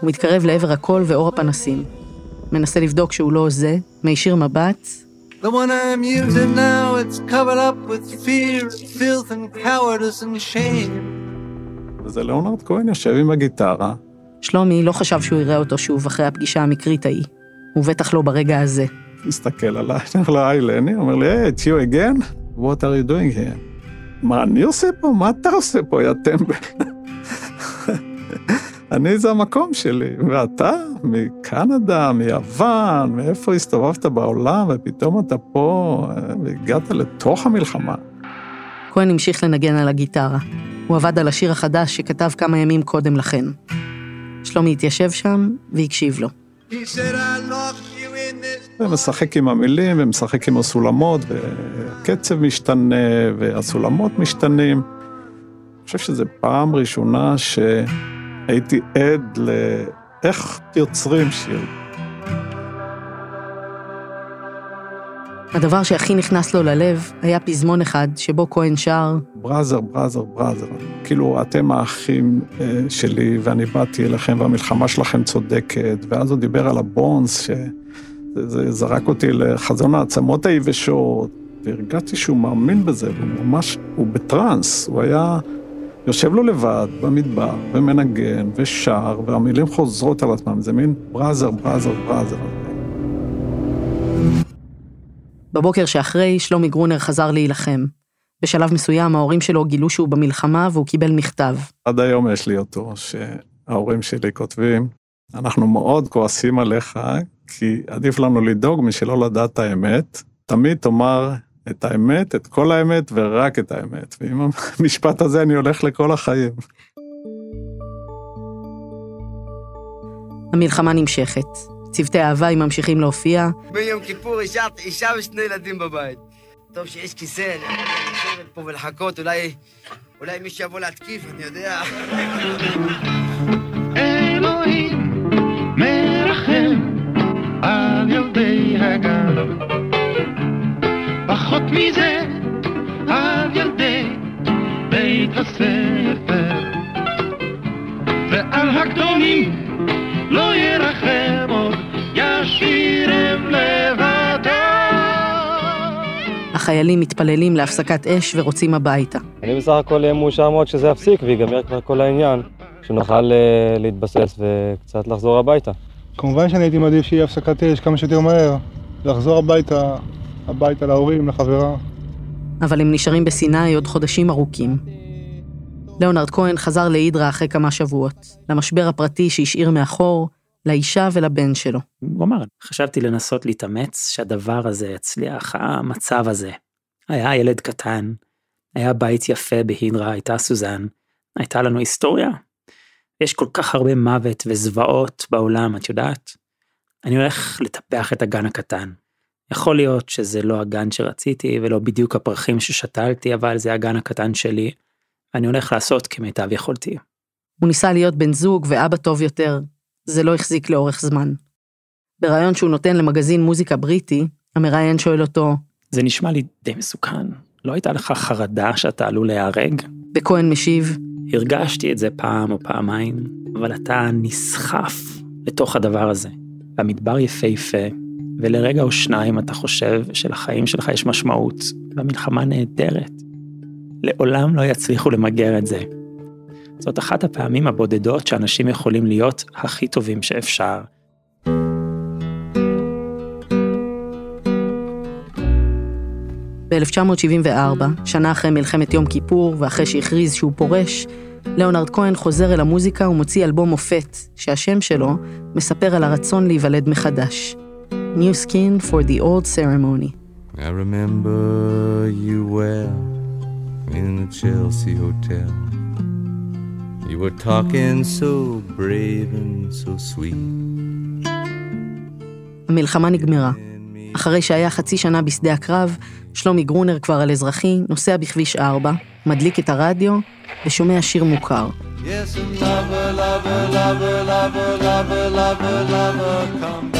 Speaker 2: הוא מתקרב לעבר הקול ואור הפנסים. מנסה לבדוק שהוא לא הוזה, מישיר מבט,
Speaker 5: The one I'm using now, it's covered up with fear, filth and cowardice and shame.
Speaker 3: וזה ליאונרד כהן יושב עם הגיטרה.
Speaker 2: שלומי לא חשב שהוא יראה אותו שוב אחרי הפגישה המקרית ההיא. ובטח לא ברגע הזה.
Speaker 3: מסתכל עליי, אני אומר לו, היי לני, אומר לי, היי, it's you again? What are you doing here? מה אני עושה פה? מה אתה עושה פה, יא טמבל? אני זה המקום שלי, ואתה מקנדה, מיוון, מאיפה הסתובבת בעולם, ופתאום אתה פה, והגעת לתוך המלחמה.
Speaker 2: כהן המשיך לנגן על הגיטרה. הוא עבד על השיר החדש שכתב כמה ימים קודם לכן. שלומי התיישב שם והקשיב לו.
Speaker 3: ומשחק עם המילים ומשחק עם הסולמות, וקצב משתנה, והסולמות משתנים. אני חושב שזו פעם ראשונה שהייתי עד לאיך יוצרים שיר.
Speaker 2: הדבר שהכי נכנס לו ללב היה פזמון אחד שבו כהן שר,
Speaker 3: בראזר, בראזר, בראזר. כאילו, אתם האחים אה, שלי, ואני באתי אליכם, והמלחמה שלכם צודקת. ואז הוא דיבר על הבונס, שזה זה זרק אותי לחזון העצמות היבשות, והרגשתי שהוא מאמין בזה, והוא ממש, הוא בטראנס, הוא היה יושב לו לבד במדבר, ומנגן, ושר, והמילים חוזרות על עצמם, זה מין בראזר, בראזר, בראזר.
Speaker 2: בבוקר שאחרי, שלומי גרונר חזר להילחם. בשלב מסוים ההורים שלו גילו שהוא במלחמה והוא קיבל מכתב.
Speaker 3: עד היום יש לי אותו, שההורים שלי כותבים, אנחנו מאוד כועסים עליך, כי עדיף לנו לדאוג משלא לדעת האמת. תמיד תאמר את האמת, את כל האמת ורק את האמת. ועם המשפט הזה אני הולך לכל החיים.
Speaker 2: המלחמה נמשכת. צוותי ההוואי ממשיכים להופיע,
Speaker 17: ביום כיפור השארת אישה ושני ילדים בבית. טוב שיש כיסא, אני יכול לשבת פה ולחכות, אולי... אולי מישהו יבוא להתקיף, אני יודע.
Speaker 12: מזה, על ילדי בית הספר. ועל הגדולים לא ירחם עוד, ישאירם לבדם.
Speaker 2: החיילים מתפללים להפסקת אש ורוצים הביתה.
Speaker 15: אני בסך הכל אהיה מאושר מאוד שזה יפסיק ויגמר כבר כל העניין, שנוכל אה, להתבסס וקצת לחזור הביתה.
Speaker 18: כמובן שאני הייתי מעדיף שיהיה הפסקת אש כמה שיותר מהר, לחזור הביתה, הביתה להורים, לחברה.
Speaker 2: אבל הם נשארים בסיני עוד חודשים ארוכים. ליאונרד כהן חזר להידרה אחרי כמה שבועות, למשבר הפרטי שהשאיר מאחור, לאישה ולבן שלו.
Speaker 6: הוא אמר, חשבתי לנסות להתאמץ שהדבר הזה יצליח, המצב הזה. היה ילד קטן, היה בית יפה בהידרה, הייתה סוזן, הייתה לנו היסטוריה. יש כל כך הרבה מוות וזוועות בעולם, את יודעת? אני הולך לטפח את הגן הקטן. יכול להיות שזה לא הגן שרציתי ולא בדיוק הפרחים ששתלתי, אבל זה הגן הקטן שלי, ואני הולך לעשות כמיטב יכולתי.
Speaker 2: הוא ניסה להיות בן זוג ואבא טוב יותר. זה לא החזיק לאורך זמן. בריאיון שהוא נותן למגזין מוזיקה בריטי, המראיין שואל אותו,
Speaker 6: זה נשמע לי די מסוכן. לא הייתה לך חרדה שאתה עלול להיהרג?
Speaker 2: וכהן משיב,
Speaker 6: הרגשתי את זה פעם או פעמיים, אבל אתה נסחף לתוך הדבר הזה. והמדבר יפהפה, ולרגע או שניים אתה חושב שלחיים שלך יש משמעות, והמלחמה נהדרת. לעולם לא יצליחו למגר את זה. זאת אחת הפעמים הבודדות שאנשים יכולים להיות הכי טובים שאפשר.
Speaker 2: ב-1974, שנה אחרי מלחמת יום כיפור ואחרי שהכריז שהוא פורש, ליאונרד כהן חוזר אל המוזיקה ומוציא אלבום מופת, שהשם שלו מספר על הרצון להיוולד מחדש. New Skin for the Old Ceremony.
Speaker 19: I remember you well in the Chelsea Hotel. You were talking so brave and so sweet.
Speaker 2: המלחמה נגמרה. אחרי שהיה חצי שנה בשדה הקרב, שלומי גרונר כבר על אזרחי, נוסע בכביש 4, מדליק את הרדיו ושומע שיר מוכר.
Speaker 5: Yes, and lover, lover, lover, lover, lover, lover, lover, come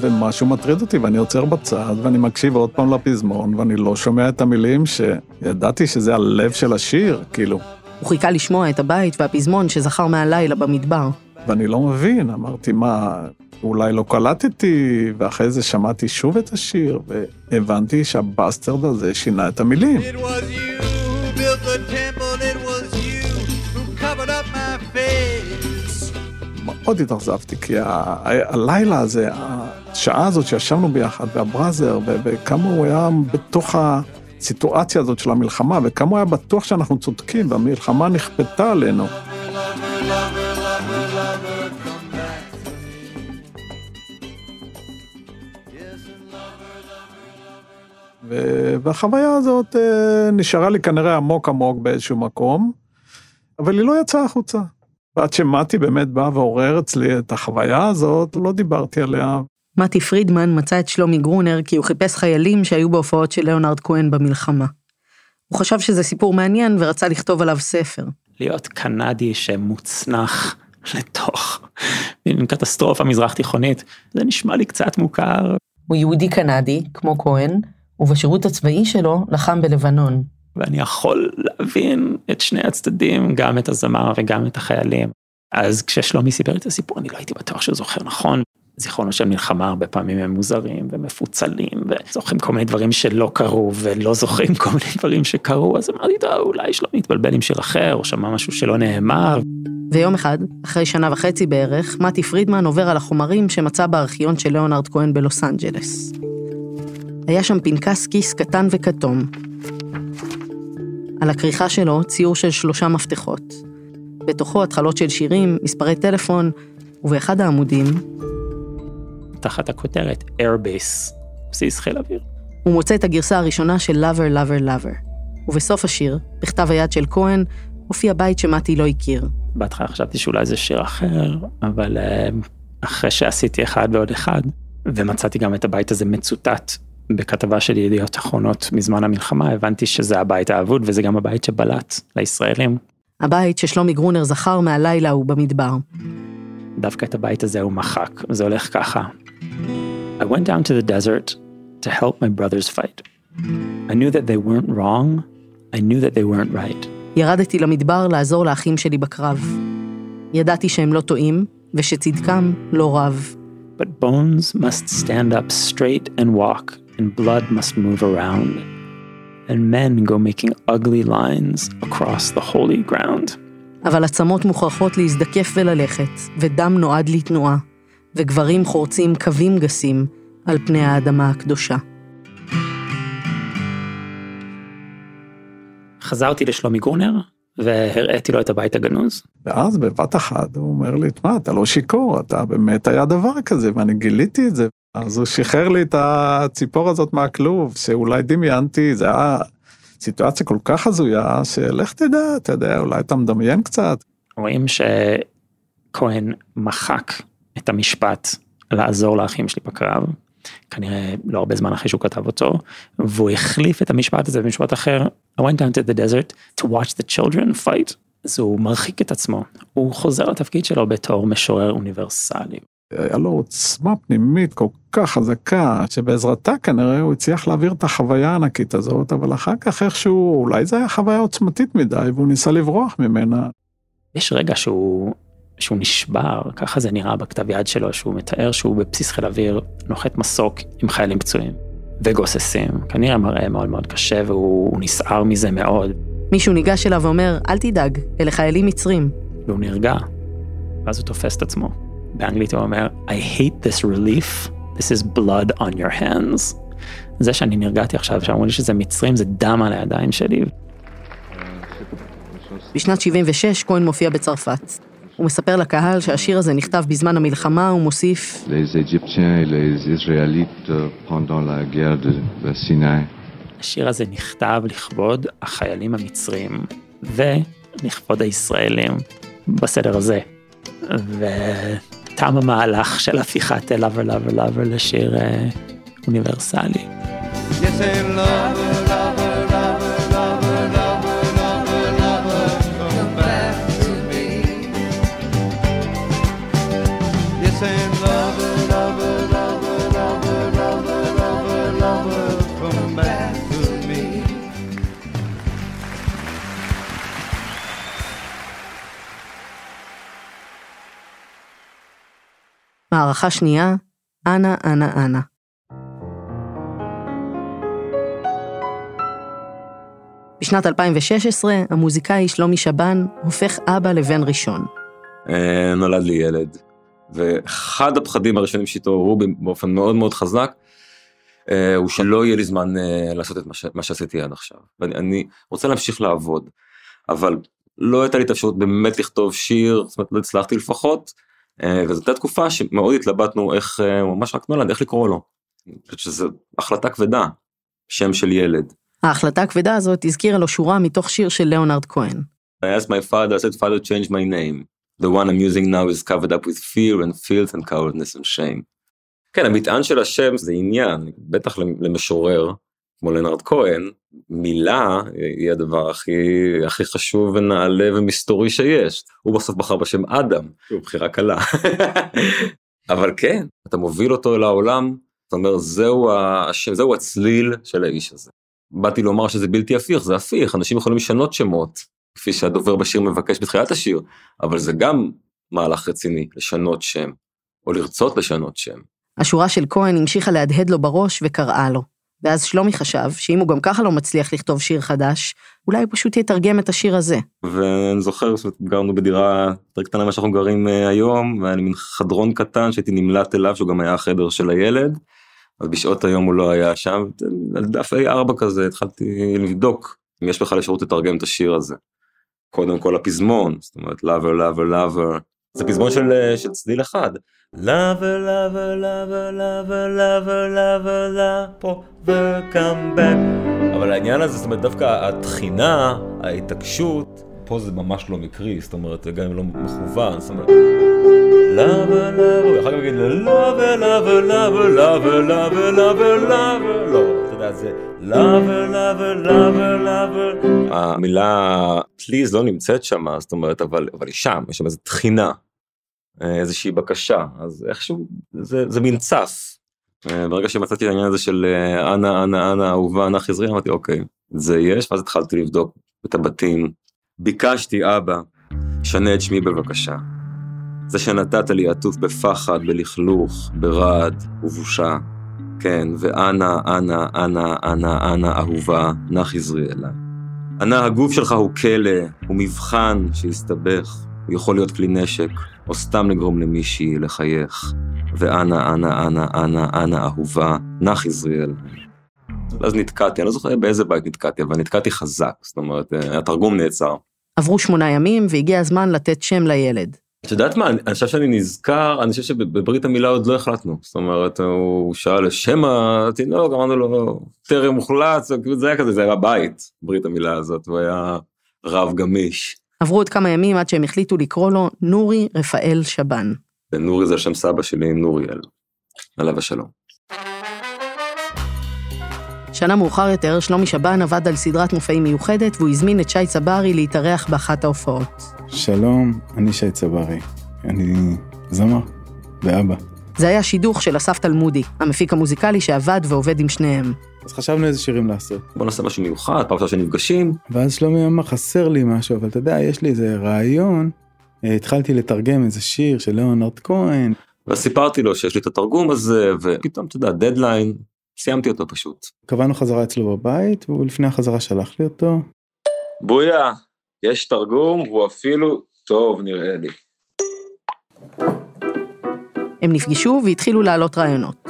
Speaker 3: ומשהו מטריד אותי, ואני עוצר בצד, ואני מקשיב עוד פעם לפזמון, ואני לא שומע את המילים שידעתי שזה הלב של השיר, כאילו.
Speaker 2: הוא חיכה לשמוע את הבית והפזמון שזכר מהלילה במדבר.
Speaker 3: ואני לא מבין, אמרתי, מה, אולי לא קלטתי, ואחרי זה שמעתי שוב את השיר, והבנתי שהבאסטרד הזה שינה את המילים.
Speaker 5: It was you
Speaker 3: מאוד התאכזבתי, כי הלילה הזה, השעה הזאת שישבנו ביחד, והבראזר, וכמה הוא היה בתוך הסיטואציה הזאת של המלחמה, וכמה הוא היה בטוח שאנחנו צודקים, והמלחמה נכפתה עלינו. והחוויה הזאת אה, נשארה לי כנראה עמוק עמוק באיזשהו מקום, אבל היא לא יצאה החוצה. ועד שמתי באמת בא ועורר אצלי את החוויה הזאת, לא דיברתי עליה.
Speaker 2: מתי פרידמן מצא את שלומי גרונר כי הוא חיפש חיילים שהיו בהופעות של ליאונרד כהן במלחמה. הוא חשב שזה סיפור מעניין ורצה לכתוב עליו ספר.
Speaker 6: להיות קנדי שמוצנח לתוך מין קטסטרופה מזרח תיכונית, זה נשמע לי קצת מוכר.
Speaker 2: הוא יהודי קנדי, כמו כהן, ובשירות הצבאי שלו לחם בלבנון.
Speaker 6: ואני יכול להבין את שני הצדדים, גם את הזמר וגם את החיילים. אז כששלומי סיפר את הסיפור, אני לא הייתי בטוח שהוא זוכר נכון. זיכרונות של מלחמה הרבה פעמים הם מוזרים ומפוצלים וזוכרים כל מיני דברים שלא קרו ולא זוכרים כל מיני דברים שקרו אז אמרתי טוב אולי שלומי התבלבל עם שיר אחר או שמע משהו שלא נאמר.
Speaker 2: ויום אחד, אחרי שנה וחצי בערך, מתי פרידמן עובר על החומרים שמצא בארכיון של ליאונרד כהן בלוס אנג'לס. היה שם פנקס כיס קטן וכתום. על הכריכה שלו ציור של שלושה מפתחות. בתוכו התחלות של שירים, מספרי טלפון, ובאחד העמודים...
Speaker 6: תחת הכותרת Airbase, בסיס חיל אוויר.
Speaker 2: הוא מוצא את הגרסה הראשונה של Lover, Lover, Lover. ובסוף השיר, בכתב היד של כהן, הופיע בית שמתי לא הכיר.
Speaker 6: בהתחלה חשבתי שאולי זה שיר אחר, אבל אחרי שעשיתי אחד ועוד אחד, ומצאתי גם את הבית הזה מצוטט בכתבה של ידיעות אחרונות מזמן המלחמה, הבנתי שזה הבית האבוד וזה גם הבית שבלט לישראלים.
Speaker 2: הבית ששלומי גרונר זכר מהלילה ההוא במדבר.
Speaker 6: דווקא את הבית הזה הוא מחק, זה הולך ככה. I went down to the desert to help my brothers fight. I knew that they weren't wrong, I knew that they weren't right.
Speaker 2: ירדתי למדבר לעזור לאחים שלי בקרב. ידעתי שהם לא טועים, ושצדקם לא רב.
Speaker 6: But bones must stand up straight and walk, and blood must move around. And men go making ugly lines across the holy ground.
Speaker 2: אבל עצמות מוכרחות להזדקף וללכת, ודם נועד לתנועה, וגברים חורצים קווים גסים על פני האדמה הקדושה.
Speaker 6: חזרתי לשלומי גרונר, והראיתי לו את הבית הגנוז.
Speaker 3: ואז בבת אחת הוא אומר לי, תשמע, אתה לא שיכור, אתה באמת היה דבר כזה, ואני גיליתי את זה. אז הוא שחרר לי את הציפור הזאת מהכלוב, שאולי דמיינתי, זה היה סיטואציה כל כך הזויה, שלך תדע, אתה יודע, אולי אתה מדמיין קצת.
Speaker 6: רואים שכהן מחק את המשפט לעזור לאחים שלי בקרב, כנראה לא הרבה זמן אחרי שהוא כתב אותו, והוא החליף את המשפט הזה במשפט אחר, I went down to the desert to watch the children fight, אז הוא מרחיק את עצמו, הוא חוזר לתפקיד שלו בתור משורר אוניברסלי.
Speaker 3: היה לו עוצמה פנימית כל כך חזקה, שבעזרתה כנראה הוא הצליח להעביר את החוויה הענקית הזאת, אבל אחר כך איכשהו, אולי זו הייתה חוויה עוצמתית מדי, והוא ניסה לברוח ממנה.
Speaker 6: יש רגע שהוא, שהוא נשבר, ככה זה נראה בכתב יד שלו, שהוא מתאר שהוא בבסיס חיל אוויר, נוחת מסוק עם חיילים פצועים וגוססים, כנראה מראה מאוד מאוד קשה והוא נסער מזה מאוד.
Speaker 2: מישהו ניגש אליו ואומר, אל תדאג, אלה חיילים מצרים.
Speaker 6: והוא נרגע, ואז הוא תופס את עצמו. באנגלית הוא אומר, I hate this relief, this is blood on your hands. זה שאני נרגעתי עכשיו, שאמרו לי שזה מצרים, זה דם על הידיים שלי.
Speaker 2: בשנת 76 כהן מופיע בצרפת. הוא מספר לקהל שהשיר הזה נכתב בזמן המלחמה, הוא מוסיף.
Speaker 6: השיר הזה נכתב לכבוד החיילים המצרים ולכבוד הישראלים בסדר הזה. ותם המהלך של הפיכת Lover Lover Lover לשיר אה, אוניברסלי.
Speaker 5: Yes,
Speaker 2: מערכה שנייה, אנה, אנה, אנה. בשנת 2016, המוזיקאי שלומי שבן הופך אבא לבן ראשון.
Speaker 20: אה, נולד לי ילד, ואחד הפחדים הראשונים שהתעוררו באופן מאוד מאוד חזק, אה, הוא שלא יהיה לי זמן אה, לעשות את מה. מה שעשיתי עד עכשיו. ואני אני רוצה להמשיך לעבוד, אבל לא הייתה לי את האפשרות באמת לכתוב שיר, זאת אומרת לא הצלחתי לפחות, וזאת הייתה תקופה שמאוד התלבטנו איך, הוא ממש רק נולד, איך לקרוא לו. אני שזו החלטה כבדה. שם של ילד.
Speaker 2: ההחלטה הכבדה הזאת הזכירה לו שורה מתוך שיר של ליאונרד כהן.
Speaker 20: I asked my father, I said, father, change my name. The one I'm using now is covered up with fear and filth and cowardness and shame. כן, המטען של השם זה עניין, בטח למשורר, כמו לנרד כהן, מילה היא הדבר הכי, הכי חשוב ונעלה ומסתורי שיש. הוא בסוף בחר בשם אדם, הוא בחירה קלה. אבל כן, אתה מוביל אותו אל העולם, אתה אומר, זהו, השם, זהו הצליל של האיש הזה. באתי לומר שזה בלתי הפיך, זה הפיך, אנשים יכולים לשנות שמות, כפי שהדובר בשיר מבקש בתחילת השיר, אבל זה גם מהלך רציני, לשנות שם, או לרצות לשנות שם.
Speaker 2: השורה של כהן המשיכה להדהד לו בראש וקראה לו. ואז שלומי חשב שאם הוא גם ככה לא מצליח לכתוב שיר חדש, אולי הוא פשוט יתרגם את השיר הזה.
Speaker 20: ואני זוכר שגרנו בדירה יותר קטנה ממה שאנחנו גרים אה, היום, והיה לי מין חדרון קטן שהייתי נמלט אליו, שהוא גם היה החדר של הילד. אז בשעות היום הוא לא היה שם, על דף A4 כזה התחלתי לבדוק אם יש בכלל אפשרות לתרגם את השיר הזה. קודם כל הפזמון, זאת אומרת lover lover lover, זה פזמון של, אה, של צליל אחד. lover lover lover lover lover lover lover come back. אבל העניין הזה, זאת אומרת דווקא התחינה, ההתעקשות, פה זה ממש לא מקרי, זאת אומרת גם אם לא מכוון, זאת אומרת. lover lover, אחר כך נגיד lover lover lover lover lover lover lover, לא, אתה יודע זה lover lover lover lover. המילה please לא נמצאת שם, זאת אומרת אבל היא שם, יש שם איזו תחינה. איזושהי בקשה אז איכשהו זה, זה מין צף. ברגע שמצאתי את העניין הזה של אנה אנה אנה אהובה אנה חזרי אמרתי אוקיי זה יש ואז התחלתי לבדוק את הבתים. ביקשתי אבא שנה את שמי בבקשה. זה שנתת לי עטוף בפחד בלכלוך ברעד ובושה. כן ואנה אנה אנה אנה אנה אהובה נא חזרי אליי. אנה הגוף שלך הוא כלא הוא מבחן שהסתבך הוא יכול להיות כלי נשק, או סתם לגרום למישהי לחייך. ואנה, אנה, אנה, אנה, אנה אהובה, נח עזריאל. אז נתקעתי, אני לא זוכר באיזה בית נתקעתי, אבל נתקעתי חזק, זאת אומרת, התרגום נעצר.
Speaker 2: עברו שמונה ימים והגיע הזמן לתת שם לילד.
Speaker 20: את יודעת מה, אני חושב שאני נזכר, אני חושב שבברית המילה עוד לא החלטנו. זאת אומרת, הוא שאל שם התינוק, אמרנו לו, טרם מוחלט, זה היה כזה, זה היה בית, ברית המילה הזאת, הוא היה רב גמיש.
Speaker 2: עברו עוד כמה ימים עד שהם החליטו לקרוא לו נורי רפאל שבן.
Speaker 20: נורי זה שם סבא שלי, נוריאל, עליו השלום.
Speaker 2: שנה מאוחר יותר, שלומי שבן עבד על סדרת מופעים מיוחדת, והוא הזמין את שי צברי להתארח באחת ההופעות.
Speaker 21: שלום, אני שי צברי. אני זמר ואבא.
Speaker 2: זה היה שידוך של אסף תלמודי, המפיק המוזיקלי שעבד ועובד עם שניהם.
Speaker 21: אז חשבנו איזה שירים לעשות.
Speaker 20: בוא נעשה משהו מיוחד, פעם ראשונה שנפגשים.
Speaker 21: ואז שלומי אמר, חסר לי משהו, אבל אתה יודע, יש לי איזה רעיון. התחלתי לתרגם איזה שיר של ליאונרד כהן.
Speaker 20: ואז סיפרתי לו שיש לי את התרגום הזה, ופתאום, אתה יודע, דדליין, סיימתי אותו פשוט.
Speaker 21: קבענו חזרה אצלו בבית, והוא לפני החזרה שלח לי אותו.
Speaker 20: בויה, יש תרגום, והוא אפילו טוב נראה לי.
Speaker 2: הם נפגשו והתחילו להעלות רעיונות.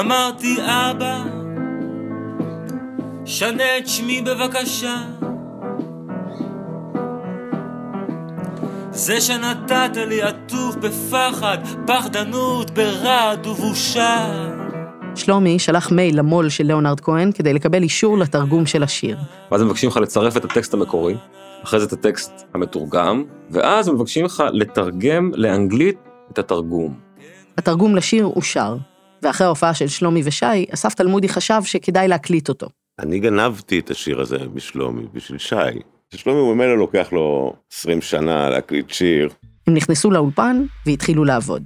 Speaker 22: אמרתי אבא, שנה את שמי בבקשה. זה שנתת לי עטוף בפחד, פחדנות, ברעד ובושה.
Speaker 2: שלומי שלח מייל למו"ל של ליאונרד כהן כדי לקבל אישור לתרגום של השיר.
Speaker 20: ואז הם מבקשים לך לצרף את הטקסט המקורי, אחרי זה את הטקסט המתורגם, ואז הם מבקשים לך לתרגם לאנגלית את התרגום.
Speaker 2: התרגום לשיר אושר, ואחרי ההופעה של שלומי ושי, אסף תלמודי חשב שכדאי להקליט אותו.
Speaker 23: אני גנבתי את השיר הזה בשלומי, בשביל שי. שלומי הוא ממילא לוקח לו 20 שנה להקליט שיר.
Speaker 2: הם נכנסו לאולפן והתחילו לעבוד.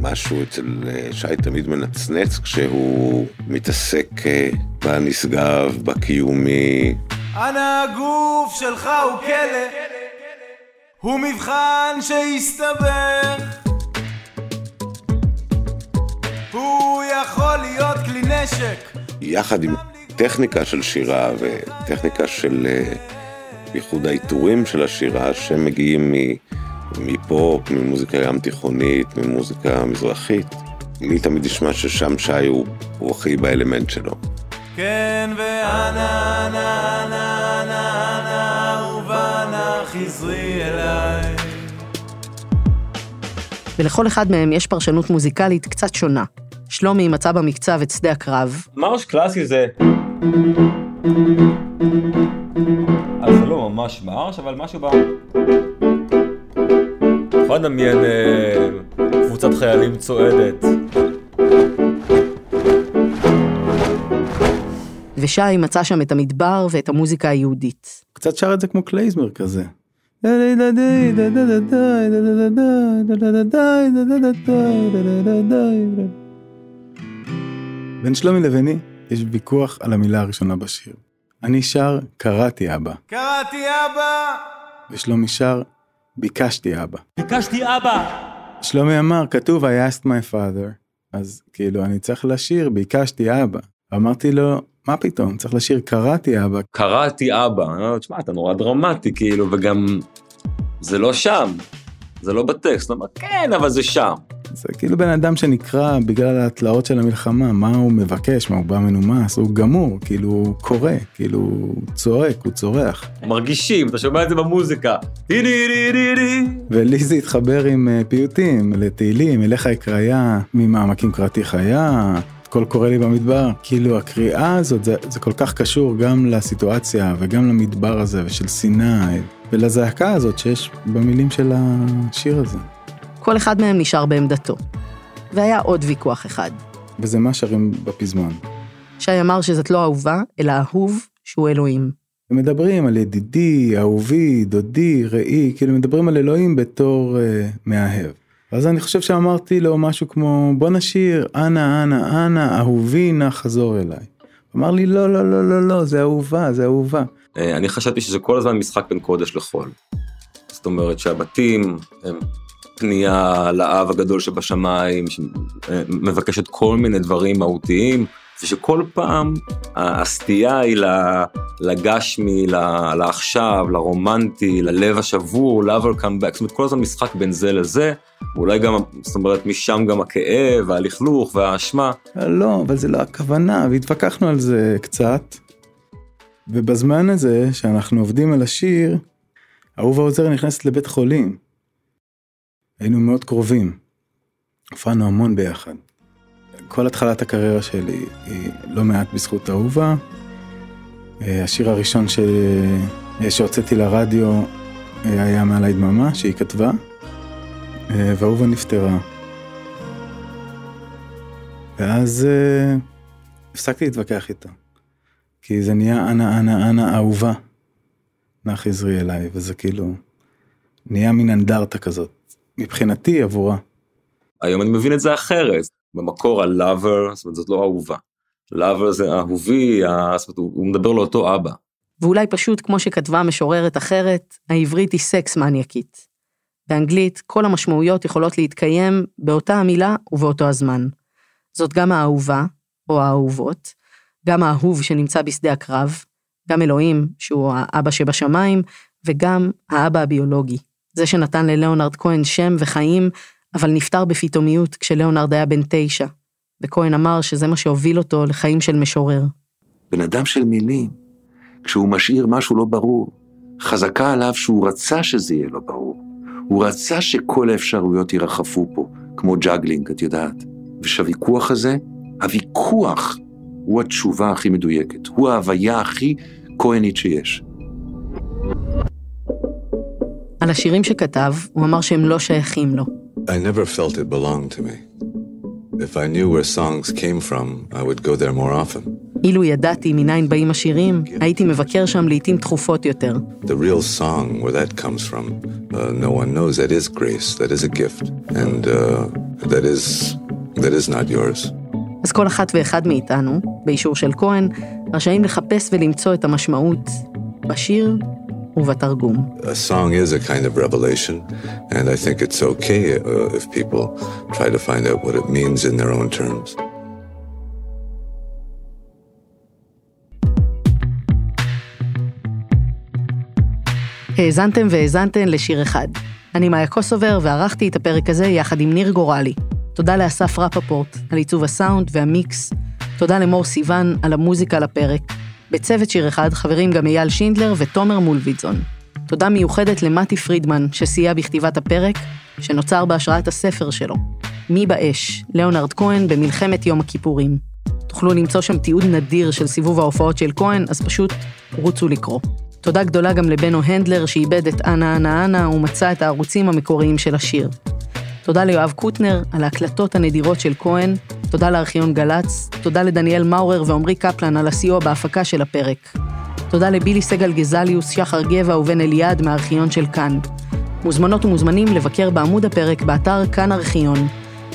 Speaker 23: משהו אצל שי תמיד מנצנץ כשהוא מתעסק בנשגב, בקיומי.
Speaker 12: אנא הגוף שלך הוא כלא, הוא מבחן שהסתבך. הוא יכול להיות כלי נשק.
Speaker 23: יחד עם טכניקה של שירה וטכניקה של ייחוד העיטורים של השירה שמגיעים מפופ, ממוזיקה ים תיכונית, ממוזיקה מזרחית. לי תמיד נשמע ששם שי הוא, הוא הכי באלמנט שלו.
Speaker 12: כן ואנה אנה אנה אנה אנה אהובה נא חזרי אליי.
Speaker 2: ולכל אחד מהם יש פרשנות מוזיקלית קצת שונה. שלומי מצא במקצב את שדה הקרב,
Speaker 20: מרש קלאסי זה... אז זה לא ממש מרש, אבל משהו ב... יכול לדמיין אה, קבוצת חיילים צועדת.
Speaker 2: ושי מצא שם את המדבר ואת המוזיקה היהודית.
Speaker 21: קצת שר את זה כמו קלייזמר כזה. בין שלומי לביני יש ויכוח על המילה הראשונה בשיר. אני שר קראתי אבא,
Speaker 22: קראתי אבא!
Speaker 21: ושלומי שר ביקשתי אבא.
Speaker 22: ביקשתי אבא!
Speaker 21: שלומי אמר, כתוב I asked my father, אז כאילו אני צריך לשיר ביקשתי אבא. אמרתי לו, מה פתאום, צריך לשיר קראתי אבא.
Speaker 20: קראתי אבא, אני אומר, תשמע, אתה נורא דרמטי, כאילו, וגם זה לא שם, זה לא בטקסט. הוא אומר, כן, אבל זה שם.
Speaker 21: זה כאילו בן אדם שנקרא בגלל התלאות של המלחמה, מה הוא מבקש, מה הוא בא מנומס, הוא גמור, כאילו הוא קורא, כאילו הוא צועק, הוא צורח.
Speaker 20: מרגישים, אתה שומע את זה במוזיקה.
Speaker 21: ולי זה התחבר עם אה, פיוטים, לתהילים, אליך אקריה, ממעמקים קראתי חיה, קול קורא לי במדבר. כאילו הקריאה הזאת, זה, זה כל כך קשור גם לסיטואציה וגם למדבר הזה ושל סיני, ולזעקה הזאת שיש במילים של השיר הזה.
Speaker 2: כל אחד מהם נשאר בעמדתו. והיה עוד ויכוח אחד.
Speaker 21: וזה מה שרים בפזמון.
Speaker 2: שי אמר שזאת לא אהובה, אלא אהוב שהוא אלוהים.
Speaker 21: הם מדברים על ידידי, אהובי, דודי, ראי, כאילו מדברים על אלוהים בתור אה, מאהב. אז אני חושב שאמרתי לו משהו כמו בוא נשיר אנא אנא אנא אהובי נא חזור אליי. אמר לי לא לא לא לא לא זה אהובה זה אהובה.
Speaker 20: אה, אני חשבתי שזה כל הזמן משחק בין קודש לחול. זאת אומרת שהבתים הם פנייה לאב הגדול שבשמיים, שמבקשת כל מיני דברים מהותיים, ושכל פעם הסטייה היא לגשמי, לעכשיו, לרומנטי, ללב השבור, come back, זאת אומרת כל הזמן משחק בין זה לזה, ואולי גם, זאת אומרת משם גם הכאב, והלכלוך והאשמה.
Speaker 21: לא אבל זה לא הכוונה והתווכחנו על זה קצת. ובזמן הזה שאנחנו עובדים על השיר, אהובה עוזר נכנסת לבית חולים. היינו מאוד קרובים. הופענו המון ביחד. כל התחלת הקריירה שלי היא לא מעט בזכות אהובה. אה, השיר הראשון ש... אה, שהוצאתי לרדיו אה, היה מעלי דממה שהיא כתבה, ואהובה נפטרה. ואז הפסקתי להתווכח איתה. כי זה נהיה אנה אנה אנה אהובה. נא חזרי אליי, וזה כאילו נהיה מין אנדרטה כזאת. מבחינתי עבורה.
Speaker 20: היום אני מבין את זה אחרת. במקור ה-lover, זאת אומרת זאת לא אהובה. lover זה אהובי, זאת אומרת, הוא מדבר לאותו אבא.
Speaker 2: ואולי פשוט, כמו שכתבה משוררת אחרת, העברית היא סקס מניאקית. באנגלית, כל המשמעויות יכולות להתקיים באותה המילה ובאותו הזמן. זאת גם האהובה, או האהובות, גם האהוב שנמצא בשדה הקרב, גם אלוהים, שהוא האבא שבשמיים, וגם האבא הביולוגי. זה שנתן ללאונרד כהן שם וחיים, אבל נפטר בפתאומיות כשלאונרד היה בן תשע. וכהן אמר שזה מה שהוביל אותו לחיים של משורר.
Speaker 11: בן אדם של מילים, כשהוא משאיר משהו לא ברור, חזקה עליו שהוא רצה שזה יהיה לא ברור. הוא רצה שכל האפשרויות ירחפו פה, כמו juggling, את יודעת. ושהוויכוח הזה, הוויכוח הוא התשובה הכי מדויקת, הוא ההוויה הכי כהנית שיש.
Speaker 2: על השירים שכתב, הוא אמר שהם לא שייכים לו.
Speaker 24: I never felt it belonged to me. If I knew where songs came from, I would go there more often.
Speaker 2: אילו ידעתי מניין באים השירים, הייתי מבקר שם לעיתים תכופות יותר.
Speaker 24: The real song, where that comes from, uh, no one knows. That is grace. That is a gift, and uh, that is that is not yours.
Speaker 2: אז כל אחת ואחד מאיתנו, באישור של כהן, רשאים לחפש ולמצוא את המשמעות בשיר ובתרגום.
Speaker 24: A song is a kind of revelation, and I think it's okay uh, if people try to find out what it means in their own terms.
Speaker 2: האזנתם והאזנתן לשיר אחד. אני מאיה קוסובר וערכתי את הפרק הזה יחד עם ניר גורלי. תודה לאסף רפפורט על עיצוב הסאונד והמיקס. תודה למור סיוון על המוזיקה לפרק. בצוות שיר אחד חברים גם אייל שינדלר ותומר מולביטזון. תודה מיוחדת למתי פרידמן שסייע בכתיבת הפרק, שנוצר בהשראת הספר שלו. מי באש, ליאונרד כהן במלחמת יום הכיפורים. תוכלו למצוא שם תיעוד נדיר של סיבוב ההופעות של כהן, אז פשוט רוצו לקרוא. תודה גדולה גם לבנו הנדלר שאיבד את אנה אנה אנה ומצא את הערוצים המקוריים של השיר. תודה ליואב קוטנר על ההקלטות הנדירות של כהן, תודה לארכיון גל"צ, תודה לדניאל מאורר ועמרי קפלן על הסיוע בהפקה של הפרק. תודה לבילי סגל גזליוס, שחר גבע ובן אליעד מהארכיון של כאן. מוזמנות ומוזמנים לבקר בעמוד הפרק באתר כאן ארכיון.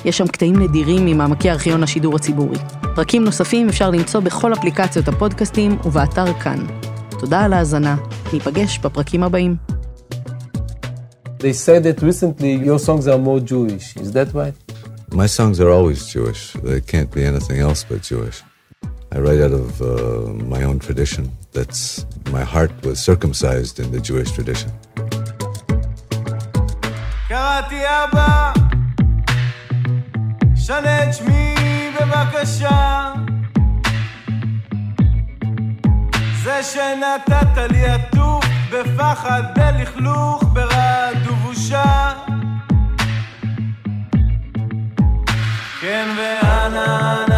Speaker 2: יש שם קטעים נדירים ממעמקי ארכיון השידור הציבורי. פרקים נוספים אפשר למצוא בכל אפליקציות הפודקאסטים ובאתר כאן. תודה על ההאזנה, ניפגש בפרקים הבאים.
Speaker 25: They said that recently your songs are more Jewish. Is that right?
Speaker 24: My songs are always Jewish. They can't be anything else but Jewish. I write out of uh, my own tradition. That's my heart was circumcised in the Jewish tradition.
Speaker 22: קראתי אבא, שנה את שמי בבקשה. זה שנתת לי עטוף בפחד, בלכלוך, דובושה. כן ואנה